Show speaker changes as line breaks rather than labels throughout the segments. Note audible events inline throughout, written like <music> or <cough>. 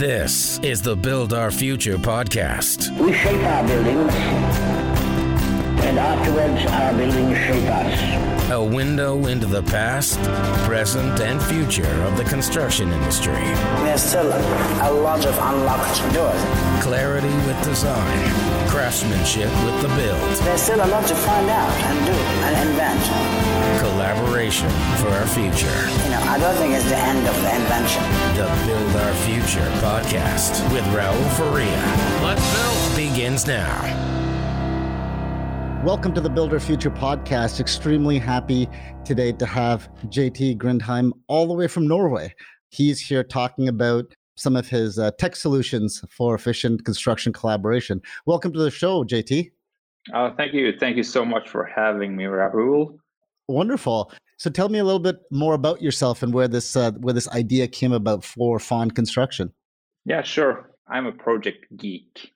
This is the Build Our Future podcast.
We shape our buildings, and afterwards our buildings shape us.
A window into the past, present, and future of the construction industry.
There's still a lot of unlocked doors.
Clarity with design, craftsmanship with the build,
There's still a lot to find out and do and invent.
collaboration for our future.
You know, I don't think it's the end of the invention.
The Build Our Future podcast with Raul Faria. Let's build begins now.
Welcome to the Build Our Future podcast. Extremely happy today to have JT Grindheim all the way from Norway. He's here talking about some of his uh, tech solutions for efficient construction collaboration. Welcome to the show, JT.
Oh, thank you. Thank you so much for having me, Rahul.
Wonderful. So tell me a little bit more about yourself and where this uh, where this idea came about for Fonn Construction.
Yeah, sure. I'm a project geek.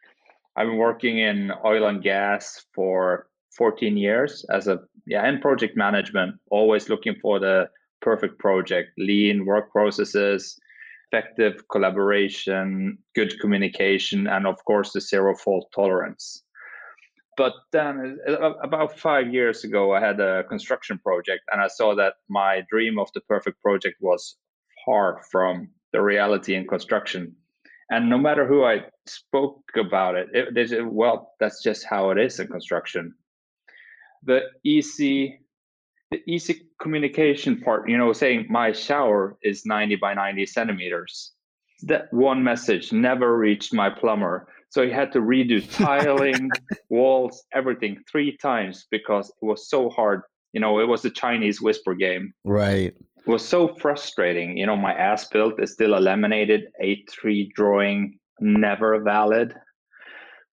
I've been working in oil and gas for 14 years as a yeah in project management, always looking for the perfect project, lean work processes, effective collaboration, good communication, and of course the zero fault tolerance. But then uh, about five years ago, I had a construction project, and I saw that my dream of the perfect project was far from the reality in construction. And no matter who I spoke about it, it they said, well, that's just how it is in construction. The easy, the easy communication part, you know, saying my shower is 90 by 90 centimeters. That one message never reached my plumber. So he had to redo tiling, <laughs> walls, everything three times because it was so hard. You know, it was a Chinese whisper game
Right.
it was so frustrating. You know, my as built is still a laminated A3 drawing, never valid.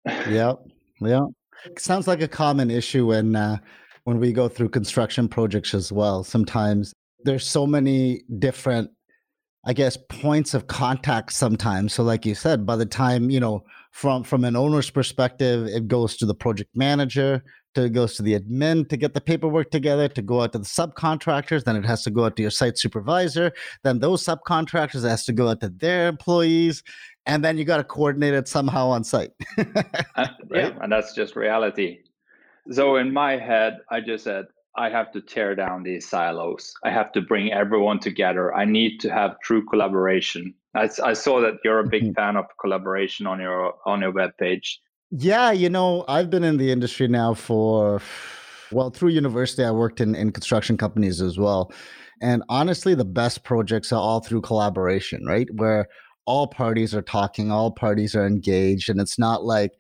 Yeah. Yeah. Sounds like a common issue when uh, when we go through construction projects as well. Sometimes there's so many different, I guess, points of contact. Sometimes, so like you said, by the time you know, from from an owner's perspective, it goes to the project manager, to it goes to the admin to get the paperwork together, to go out to the subcontractors, then it has to go out to your site supervisor, then those subcontractors has to go out to their employees, and then you got to coordinate it somehow on site. <laughs>
Uh, Yeah, and that's just reality. So in my head, I just said, I have to tear down these silos. I have to bring everyone together. I need to have true collaboration. I saw that you're a big <laughs> fan of collaboration on your on your webpage.
Yeah, you know, I've been in the industry now for, well, through university, I worked in, in construction companies as well. And honestly, the best projects are all through collaboration, right? Where all parties are talking, all parties are engaged. And it's not like,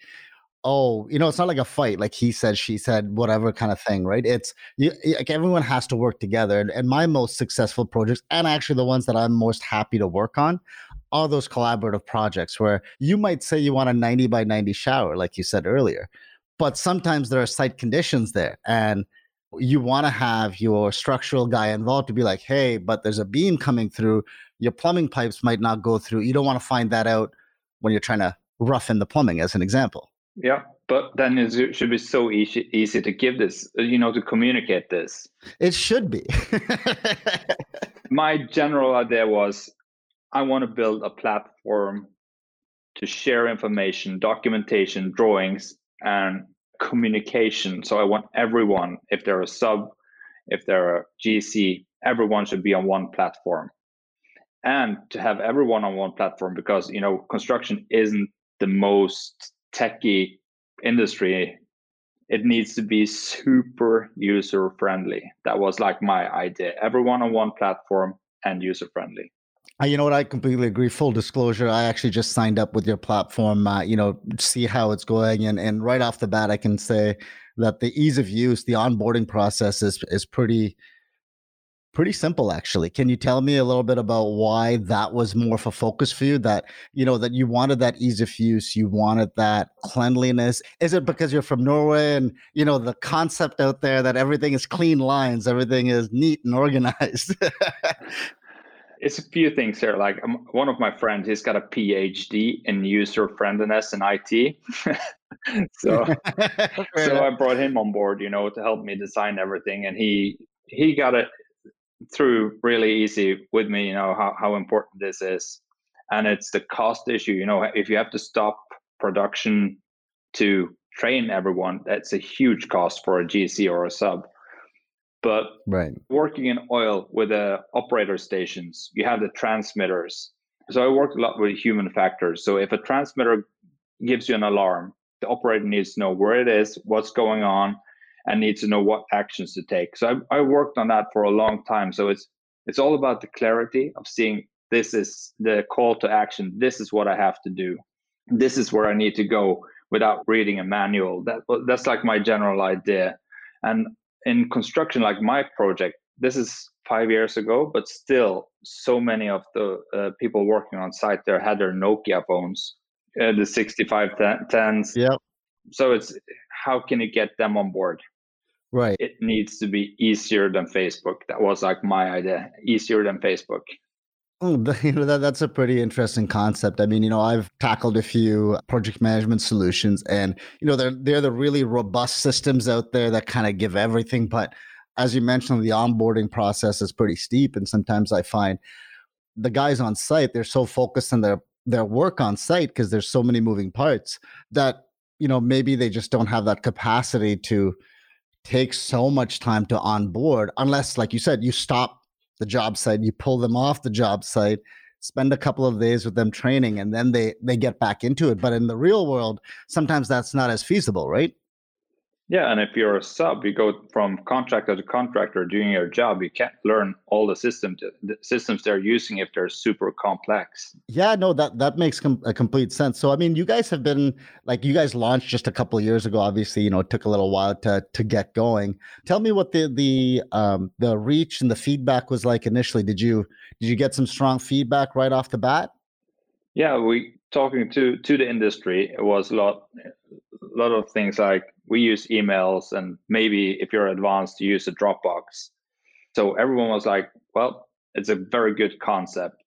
oh, you know, it's not like a fight, like he said, she said, whatever kind of thing, right? It's you, like everyone has to work together. And, and my most successful projects, and actually the ones that I'm most happy to work on, are those collaborative projects where you might say you want a 90 by 90 shower, like you said earlier, but sometimes there are site conditions there. And you want to have your structural guy involved to be like, hey, but there's a beam coming through. Your plumbing pipes might not go through. You don't want to find that out when you're trying to roughen the plumbing, as an example.
Yeah, but then it should be so easy easy to give this, uh, you know, to communicate this.
It should be. <laughs>
my general idea was I want to build a platform to share information, documentation, drawings, and communication. So I want everyone, if they're a sub, if they're a GC, everyone should be on one platform. And to have everyone on one platform because you know construction isn't the most techy industry. It needs to be super user friendly. That was like my idea. Everyone on one platform and user friendly.
Uh, you know what? I completely agree. Full disclosure, I actually just signed up with your platform. Uh, you know, see how it's going, and and right off the bat, I can say that the ease of use, the onboarding process is is pretty pretty simple. Actually, can you tell me a little bit about why that was more of a focus for you? That you know that you wanted that ease of use, you wanted that cleanliness. Is it because you're from Norway and you know the concept out there that everything is clean lines, everything is neat and organized? <laughs>
it's a few things here. Like um, one of my friends, he's got a PhD in user friendliness and IT. <laughs> so, <laughs> so I brought him on board, you know, to help me design everything, and he he got it through really easy with me. You know how how important this is, and it's the cost issue. You know, if you have to stop production to train everyone, that's a huge cost for a GC or a sub. But
right.
working in oil with the operator stations, you have the transmitters. So I worked a lot with human factors. So if a transmitter gives you an alarm, the operator needs to know where it is, what's going on, and needs to know what actions to take. So I, I worked on that for a long time. So it's it's all about the clarity of seeing this is the call to action. This is what I have to do. This is where I need to go without reading a manual. That that's like my general idea. And in construction, like my project, this is five years ago, but still, so many of the uh, people working on site there had their Nokia phones, uh, the 6510s.
yeah
So it's how can you get them on board?
Right.
It needs to be easier than Facebook. That was like my idea. Easier than Facebook.
Oh, <laughs> you know that that's a pretty interesting concept. I mean, you know, I've tackled a few project management solutions, and you know, they're they're the really robust systems out there that kind of give everything. But as you mentioned, the onboarding process is pretty steep, and sometimes I find the guys on site they're so focused on their their work on site because there's so many moving parts that you know maybe they just don't have that capacity to take so much time to onboard unless, like you said, you stop the job site, you pull them off the job site, spend a couple of days with them training, and then they they get back into it. But in the real world, sometimes that's not as feasible, right?
Yeah, and if you're a sub, you go from contractor to contractor doing your job. You can't learn all the systems the systems they're using if they're super complex.
Yeah, no, that that makes com- a complete sense. So, I mean, you guys have been like you guys launched just a couple of years ago. Obviously, you know, it took a little while to to get going. Tell me what the the um the reach and the feedback was like initially. Did you did you get some strong feedback right off the bat?
Yeah, we talking to to the industry. It was a lot a lot of things like we use emails and maybe if you're advanced you use a dropbox. So everyone was like well it's a very good concept.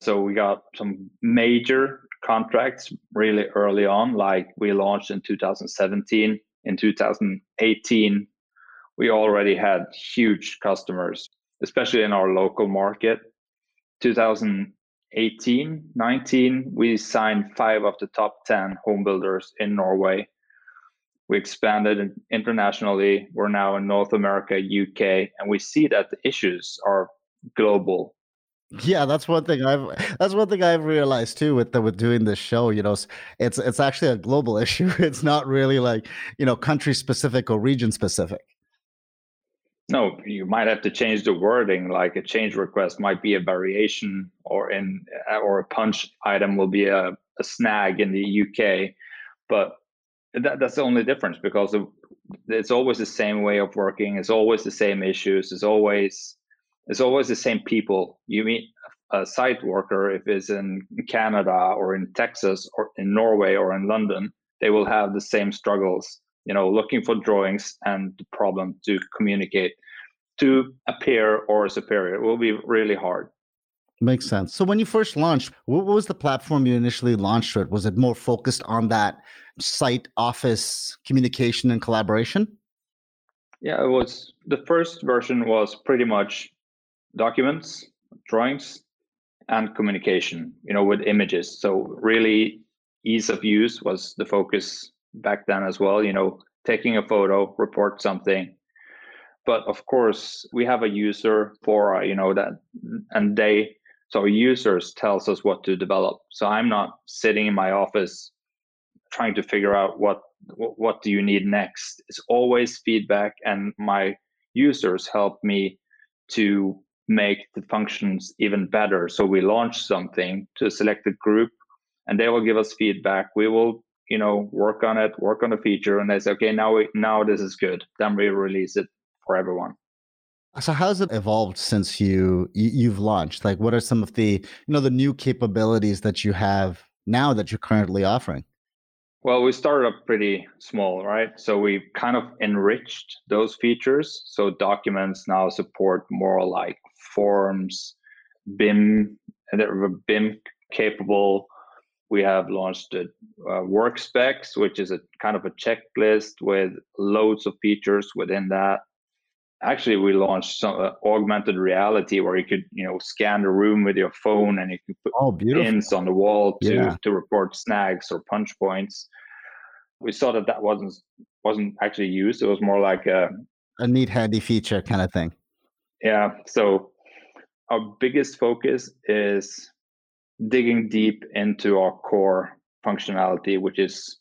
So we got some major contracts really early on like we launched in 2017 in 2018 we already had huge customers especially in our local market. 2018 19 we signed five of the top 10 home builders in norway we expanded internationally. We're now in North America, UK, and we see that the issues are global.
Yeah, that's one thing I've that's one thing I've realized too with the, with doing this show. You know, it's it's actually a global <laughs> issue. It's not really like you know country specific or region specific.
No, you might have to change the wording. Like a change request might be a variation, or in or a punch item will be a, a snag in the UK, but that, that's the only difference because it's always the same way of working. It's always the same issues. It's always it's always the same people. You meet a site worker if it's in Canada or in Texas or in Norway or in London, they will have the same struggles. You know, looking for drawings and the problem to communicate to a peer or a superior will be really hard.
Makes sense. So when you first launched, what was the platform you initially launched with? Was it more focused on that site office communication and collaboration?
Yeah, it was the first version was pretty much documents, drawings, and communication, you know, with images. So really ease of use was the focus back then as well, you know, taking a photo, report something. But of course, we have a user for, you know, that and they so users tells us what to develop. So I'm not sitting in my office trying to figure out what what do you need next. It's always feedback and my users help me to make the functions even better. So we launch something to a selected group and they will give us feedback. We will you know work on it work on the feature and they say okay now we now this is good. Then we release it for everyone
so how's it evolved since you, you you've launched like what are some of the you know the new capabilities that you have now that you're currently offering
well, we started up pretty small, right? So we kind of enriched those features. So documents now support more like forms, BIM, BIM capable. We have launched a, uh, work specs, which is a kind of a checklist with loads of features within that. Actually we launched some uh, augmented reality where you could you know scan the room with your phone and you could put
oh, beautiful.
pins on the wall to
Yeah.
to report snags or punch points we saw that that wasn't wasn't actually used it was more like a
a neat handy feature kind of thing.
yeah so our biggest focus is digging deep into our core functionality which is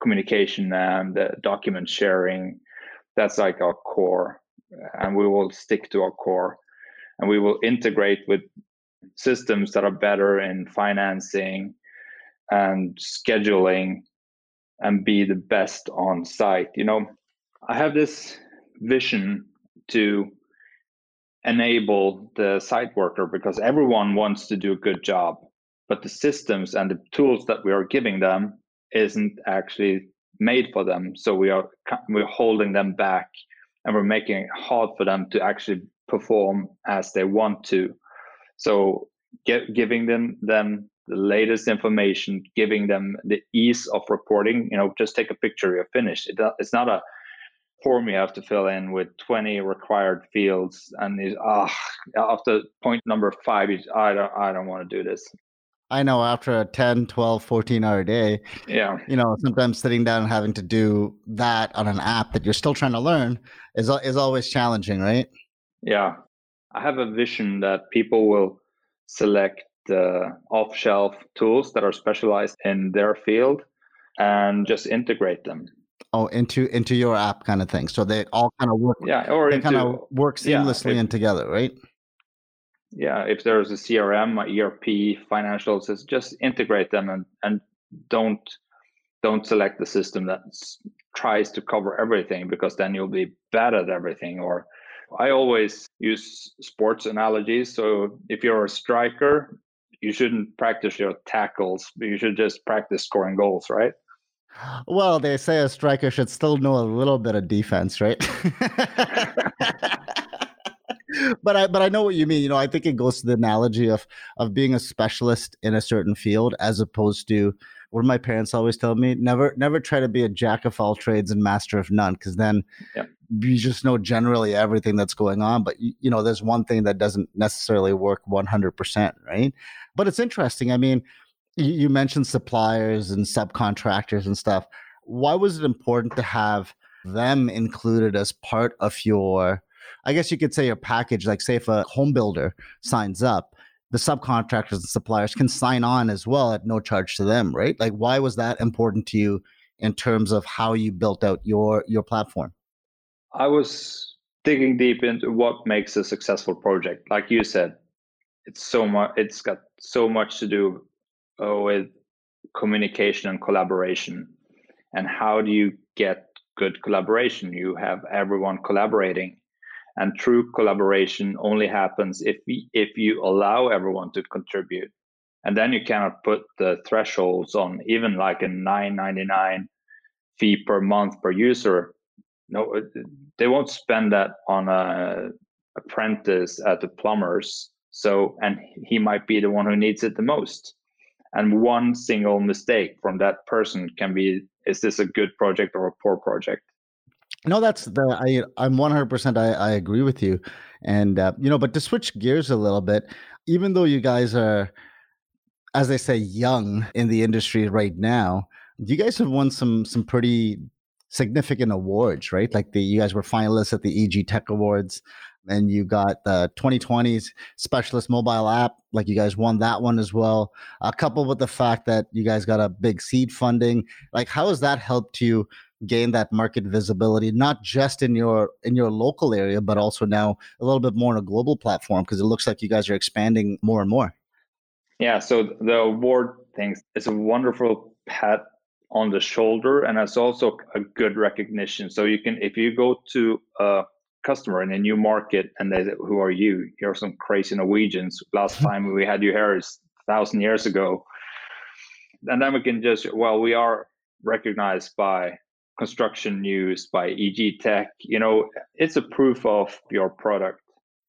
communication and uh, document sharing that's like our core and we will stick to our core and we will integrate with systems that are better in financing and scheduling and be the best on site. You know i have this vision to enable the site worker because everyone wants to do a good job but the systems and the tools that we are giving them isn't actually made for them. So we are we're holding them back and we're making it hard for them to actually perform as they want to. So get, giving them them the latest information giving them the ease of reporting you know just take a picture you're finished. It, it's not a form you have to fill in with 20 required fields and ah after point number five you, i don't i don't want to do this
I know after a 10, 12, 14 hour day,
yeah
you know, sometimes sitting down and having to do that on an app that you're still trying to learn is is always challenging, right?
yeah i have a vision that people will select uh, off-shelf tools that are specialized in their field and just integrate them
Oh, into into your app kind of thing. So they all kind of work
yeah or
they
into
kind of work
yeah,
seamlessly and together, right?
Yeah if there's a crm a erp financials just integrate them and and don't don't select the system that tries to cover everything because then you'll be bad at everything. Or i always use sports analogies. So if you're a striker you shouldn't practice your tackles. You should just practice scoring goals right?
Well, they say a striker should still know a little bit of defense, right? <laughs> <laughs> but I but I know what you mean. You know, I think it goes to the analogy of of being a specialist in a certain field as opposed to what my parents always tell me? Never never try to be a jack of all trades and master of none, because then you just know generally everything that's going on. But you, you know, there's one thing that doesn't necessarily work 100%, right? But it's interesting. I mean, you, you mentioned suppliers and subcontractors and stuff. Why was it important to have them included as part of your, I guess you could say your package? Like, say, if a home builder signs up, the subcontractors and suppliers can sign on as well at no charge to them, right? Like, why was that important to you in terms of how you built out your your platform?
I was digging deep into what makes a successful project. Like you said, it's so much. It's got so much to do uh, with communication and collaboration. And how do you get good collaboration? You have everyone collaborating, and true collaboration only happens if we, if you allow everyone to contribute. And then you cannot put the thresholds on even like a 9.99 fee per month per user. No uh, they won't spend that on a apprentice at the plumbers. So and he might be the one who needs it the most. And one single mistake from that person can be is this a good project or a poor project
No, that's the I I'm 100% I, I agree with you. And uh, you know, but to switch gears a little bit, even though you guys are as they say young in the industry right now, you guys have won some some pretty significant awards, right? Like the you guys were finalists at the EG Tech Awards and you got the 2020s specialist mobile app like you guys won that one as well uh, coupled with the fact that you guys got a big seed funding like how has that helped you gain that market visibility not just in your in your local area but also now a little bit more on a global platform because it looks like you guys are expanding more and more.
Yeah so the award things is a wonderful pat on the shoulder and it's also a good recognition. So you can if you go to a customer in a new market and they say, who are you? You're some crazy norwegians. Last <laughs> time we had you here is a thousand years ago. And then we can just well we are recognized by construction news by eg tech you know it's a proof of your product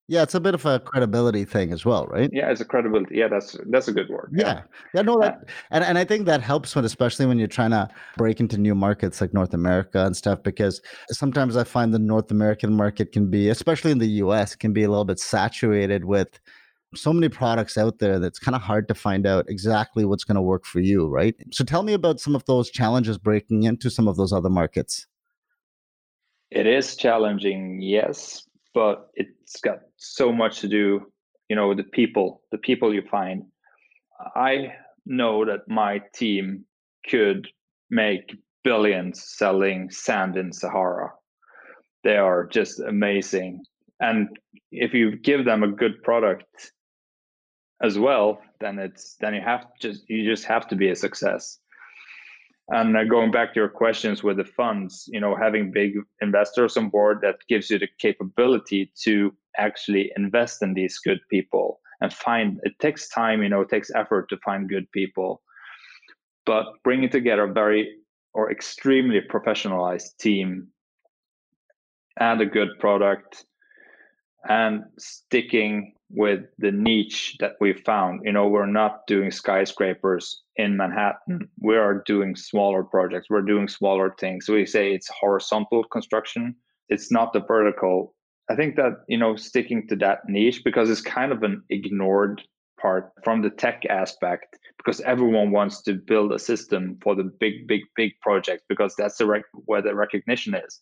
Yeah, it's a bit of a credibility thing as well, right?
Yeah, it's a credibility. Yeah, that's that's a good word.
Yeah, yeah, yeah no, that uh, and and I think that helps when, especially when you're trying to break into new markets like North America and stuff, because sometimes I find the North American market can be, especially in the U.S., can be a little bit saturated with so many products out there that's kind of hard to find out exactly what's going to work for you, right? So tell me about some of those challenges breaking into some of those other markets.
It is challenging, yes, but it's got so much to do you know with the people the people you find i know that my team could make billions selling sand in sahara they are just amazing and if you give them a good product as well then it's then you have just you just have to be a success and uh, going back to your questions with the funds, you know, having big investors on board that gives you the capability to actually invest in these good people and find it takes time, you know, it takes effort to find good people. But bringing together a very or extremely professionalized team and a good product and sticking with the niche that we found. You know, we're not doing skyscrapers in Manhattan. We are doing smaller projects. We're doing smaller things. We say it's horizontal construction. It's not the vertical. I think that, you know, sticking to that niche because it's kind of an ignored part from the tech aspect because everyone wants to build a system for the big, big, big projects because that's the rec- where the recognition is.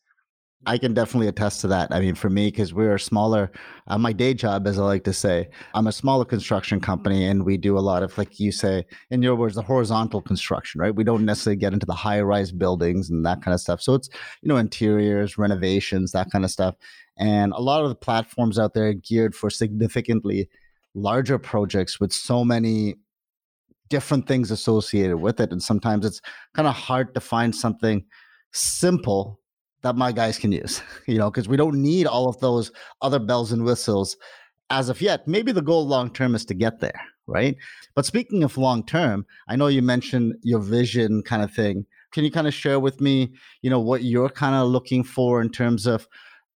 I can definitely attest to that. I mean, for me, because we're smaller, uh, my day job, as I like to say, I'm a smaller construction company, and we do a lot of, like you say, in your words, the horizontal construction, right? We don't necessarily get into the high rise buildings and that kind of stuff. So it's, you know, interiors, renovations, that kind of stuff. And a lot of the platforms out there are geared for significantly larger projects with so many different things associated with it. And sometimes it's kind of hard to find something simple that my guys can use, <laughs> you know, because we don't need all of those other bells and whistles as of yet. Maybe the goal long term is to get there, right? But speaking of long term, I know you mentioned your vision kind of thing. Can you kind of share with me, you know, what you're kind of looking for in terms of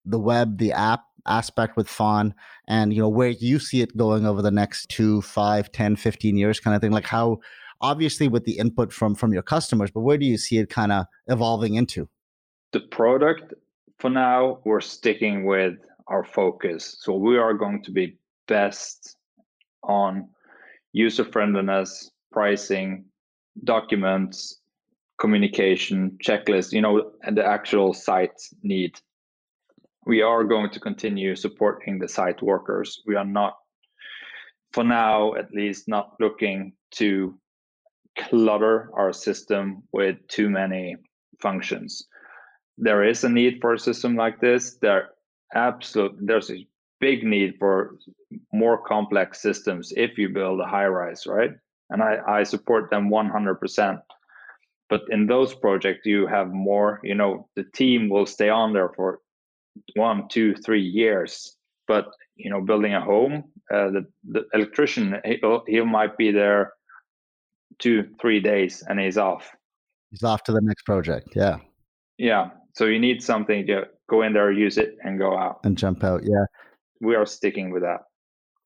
the web, the app aspect with Fonn and, you know, where you see it going over the next two, five, 10, 15 years kind of thing? Like how, obviously with the input from from your customers, but where do you see it kind of evolving into?
The product for now we're sticking with our focus. So we are going to be best on user friendliness pricing documents communication checklist you know and the actual site need. We are going to continue supporting the site workers. We are not for now at least not looking to clutter our system with too many functions there is a need for a system like this. There absolute there's a big need for more complex systems if you build a high rise, right? And I, I support them 100%. But in those projects, you have more, you know, the team will stay on there for one, two, three years. But, you know, building a home, uh, the, the electrician, he, he might be there two, three days and he's off.
He's off to the next project. Yeah.
Yeah. So you need something to go in there, use it, and go out
and jump out. Yeah,
we are sticking with that.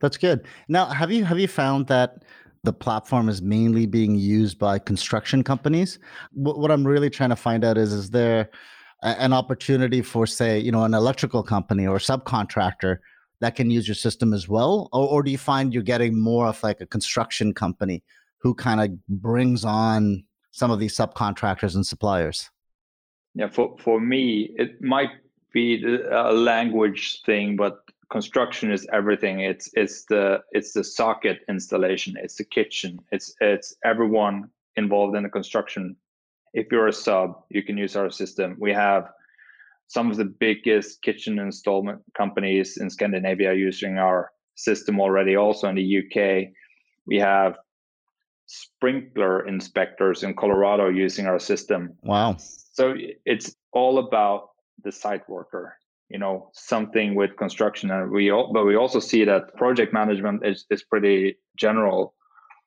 That's good. Now, have you have you found that the platform is mainly being used by construction companies? What, what I'm really trying to find out is is there a, an opportunity for, say, you know, an electrical company or subcontractor that can use your system as well, or, or do you find you're getting more of like a construction company who kind of brings on some of these subcontractors and suppliers?
Yeah for for me it might be a language thing but construction is everything. It's it's the it's the socket installation. It's the kitchen. It's it's everyone involved in the construction. If you're a sub you can use our system. We have some of the biggest kitchen installment companies in scandinavia using our system already. Also in the uk we have sprinkler inspectors in colorado using our system.
Wow
so it's all about the site worker you know something with construction and we all, but we also see that project management is, is pretty general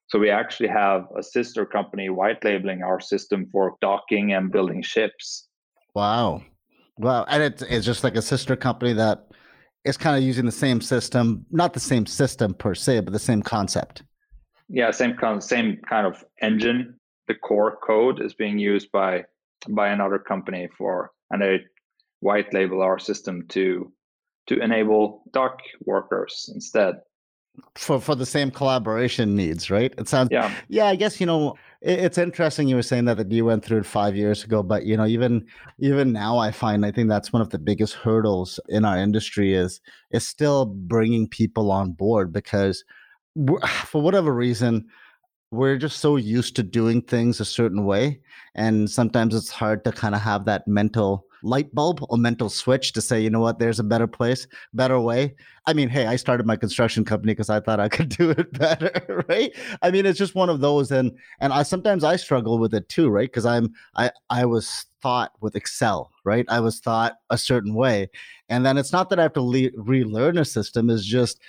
so we actually have a sister company white labeling our system for docking and building ships
wow wow and it's, it's just like a sister company that is kind of using the same system, not the same system per se, but the same concept.
Yeah, same kind of same kind of engine. The core code is being used by by another company for and they white label our system to to enable dock workers instead.
For for the same collaboration needs right? It sounds
yeah.
yeah i guess you know it, it's interesting you were saying that that you went through it five years ago but you know even even now i find i think that's one of the biggest hurdles in our industry is is still bringing people on board because <sighs> for whatever reason we're just so used to doing things a certain way and sometimes it's hard to kind of have that mental light bulb or mental switch to say, you know what, there's a better place, better way. I mean, hey, I started my construction company because I thought I <laughs> could do it better, <laughs> right? I mean, it's just one of those, and and I sometimes I struggle with it too, right? Because I'm I I was thought with Excel, right? I was thought a certain way, and then it's not that I have to le- relearn a system. It's just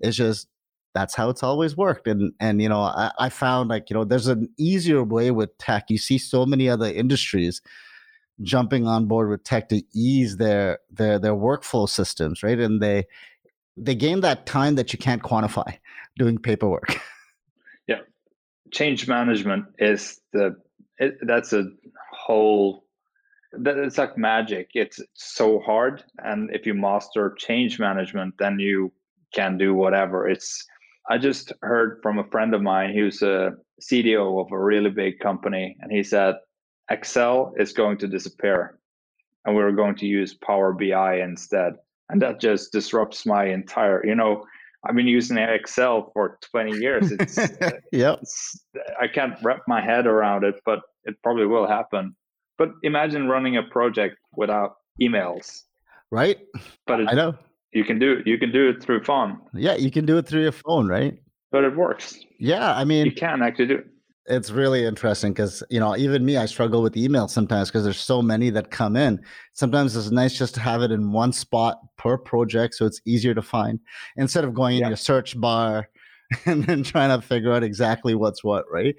it's just that's how it's always worked and and you know I, I, found like you know there's an easier way with tech you see so many other industries jumping on board with tech to ease their their their workflow systems, right? And they they gain that time that you can't quantify doing paperwork. <laughs>
Yeah, change management is the it, that's a whole that it's like magic. It's so hard, and if you master change management, then you can do whatever. It's I just heard from a friend of mine who's a CDO of a really big company, and he said Excel is going to disappear and we're going to use Power BI instead. And that just disrupts my entire, you know, I've been using Excel for 20 years. <laughs> It's, uh,
yep.
It's, I can't wrap my head around it, but it probably will happen. But imagine running a project without emails.
Right.
But it,
I know
you can do you can do it through phone.
Yeah, you can do it through your phone, right?
But it works.
Yeah, I mean,
you can actually do it
it's really interesting because you know even me i struggle with email sometimes because there's so many that come in sometimes it's nice just to have it in one spot per project so it's easier to find instead of going yeah. in your search bar <laughs> and then trying to figure out exactly what's what right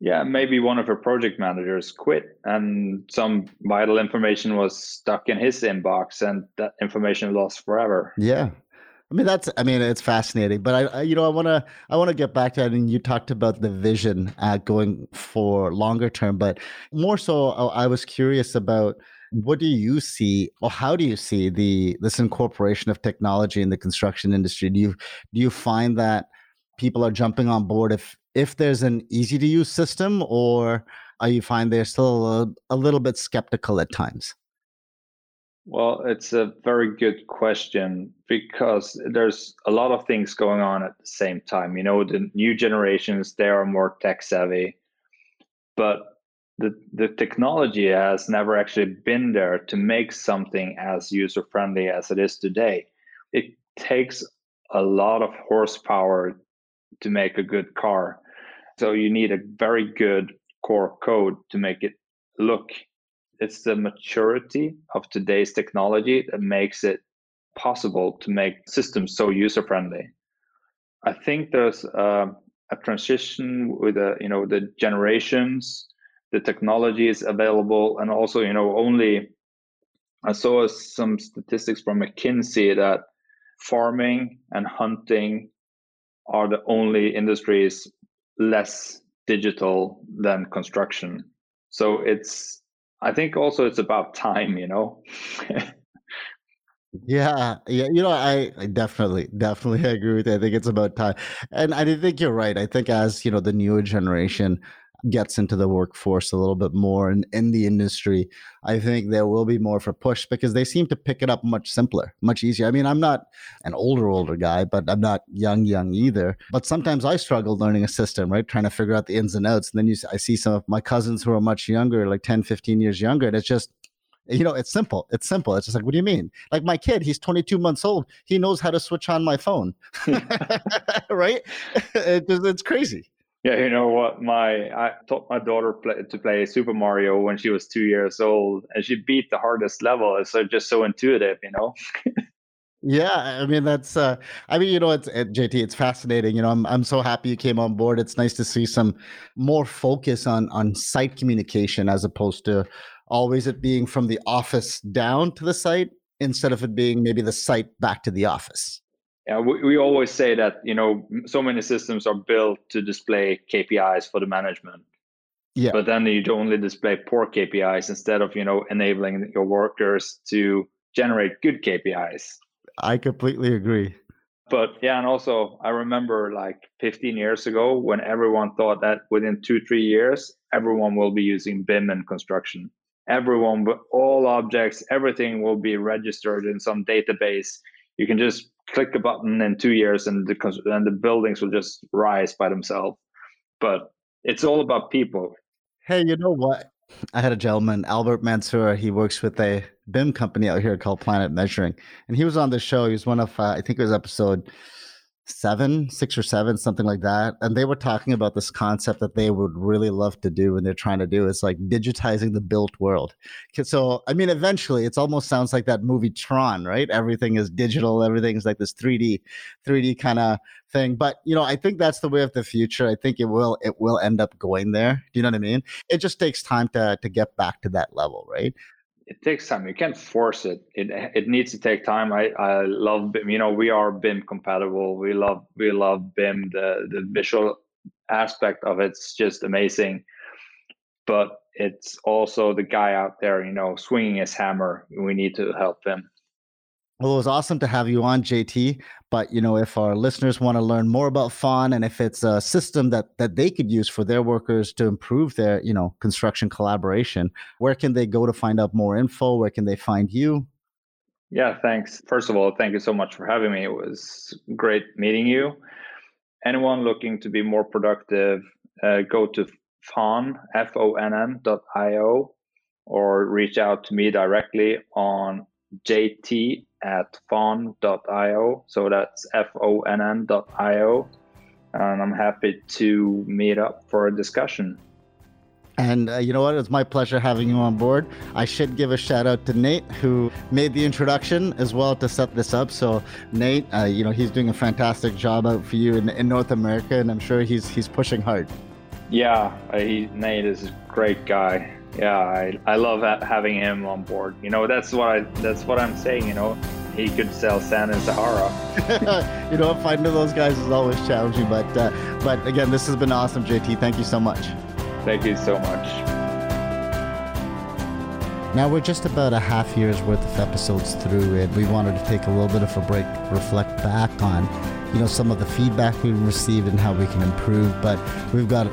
yeah maybe one of her project managers quit and some vital information was stuck in his inbox and that information lost forever
yeah I mean that's I mean it's fascinating, but I, I you know I want to I want to get back to that. And you talked about the vision uh, going for longer term, but more so I, I was curious about what do you see or how do you see the this incorporation of technology in the construction industry? Do you do you find that people are jumping on board if if there's an easy to use system, or are you find they're still a, a little bit skeptical at times?
Well, it's a very good question because there's a lot of things going on at the same time. You know, the new generations, they are more tech savvy, but the, the technology has never actually been there to make something as user friendly as it is today. It takes a lot of horsepower to make a good car. So you need a very good core code to make it look it's the maturity of today's technology that makes it possible to make systems so user friendly. I think there's a, a transition with the you know the generations, the technology is available, and also you know only I saw some statistics from McKinsey that farming and hunting are the only industries less digital than construction. So it's I think also it's about time, you know. <laughs>
yeah, yeah, you know, I, I definitely, definitely <laughs> agree with you. I think it's about time, and I think you're right. I think as you know, the newer generation gets into the workforce a little bit more and in the industry, I think there will be more of a push because they seem to pick it up much simpler, much easier. I mean, I'm not an older, older guy, but I'm not young, young either. But sometimes I struggle learning a system, right? Trying to figure out the ins and outs. And then you, I see some of my cousins who are much younger, like 10, 15 years younger, and it's just, you know, it's simple. It's simple. It's just like, what do you mean? Like my kid, he's 22 months old. He knows how to switch on my phone, hmm. <laughs> right? <laughs> It, it's crazy.
Yeah, you know what? My I taught my daughter play, to play Super Mario when she was two years old, and she beat the hardest level. It's so just so intuitive, you know.
yeah, I mean that's. uh I mean, you know, it's it, JT. It's fascinating. You know, I'm I'm so happy you came on board. It's nice to see some more focus on on site communication as opposed to always it being from the office down to the site instead of it being maybe the site back to the office.
Yeah, we, we always say that you know so many systems are built to display KPIs for the management.
Yeah.
But then you only display poor KPIs instead of you know enabling your workers to generate good KPIs.
I completely agree.
But yeah, and also I remember like 15 years ago when everyone thought that within two, three years, everyone will be using BIM in construction. Everyone, all objects, everything will be registered in some database. You can just click a button in two years and the, and the buildings will just rise by themselves. But it's all about people.
Hey, you know what? I had a gentleman, Albert Mansour. He works with a BIM company out here called Planet Measuring, and he was on the show. He was one of, uh, I think it was episode seven, six or seven, something like that. And they were talking about this concept that they would really love to do and they're trying to do. It's like digitizing the built world. So, I mean, eventually it's almost sounds like that movie Tron, right? Everything is digital, everything's like this 3D, 3D kind of thing. But you know, I think that's the way of the future. I think it will it will end up going there. Do you know what I mean? It just takes time to to get back to that level, right?
It takes time. You can't force it. It it needs to take time. I, I love BIM. You know, we are BIM compatible. We love we love BIM. The the visual aspect of it's just amazing. But it's also the guy out there, you know, swinging his hammer. We need to help him.
Well, it was awesome to have you on, JT. But you know, if our listeners want to learn more about Fonn and if it's a system that that they could use for their workers to improve their, you know, construction collaboration, where can they go to find out more info? Where can they find you?
Yeah, thanks. First of all, thank you so much for having me. It was great meeting you. Anyone looking to be more productive, uh, go to Fonn, F-O-N-N dot I-O, or reach out to me directly on jt at fonn.io. So that's F O N N.io. And I'm happy to meet up for a discussion.
And uh, you know what? It's my pleasure having you on board. I should give a shout out to Nate, who made the introduction as well to set this up. So, Nate, uh, you know, he's doing a fantastic job out for you in, in North America, and I'm sure he's he's pushing hard.
Yeah, he, Nate is a great guy yeah, I, I love having him on board. You know, that's what I that's what I'm saying. You know, he could sell sand in Sahara. <laughs>
you know, finding those guys is always challenging, but uh, but again, this has been awesome, JT. Thank you so much.
Thank you so much.
Now we're just about a half year's worth of episodes through, and we wanted to take a little bit of a break, reflect back on, you know, some of the feedback we've received and how we can improve. But we've got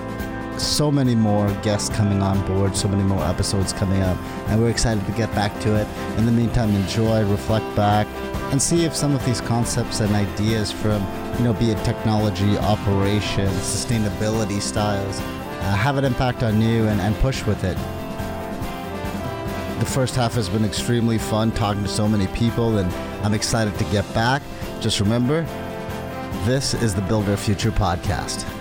so many more guests coming on board, so many more episodes coming up, and we're excited to get back to it. In the meantime, enjoy, reflect back, and see if some of these concepts and ideas from, you know, be it technology, operations, sustainability styles, uh, have an impact on you and, and push with it. The first half has been extremely fun talking to so many people, and I'm excited to get back. Just remember, this is the Build Our Future podcast.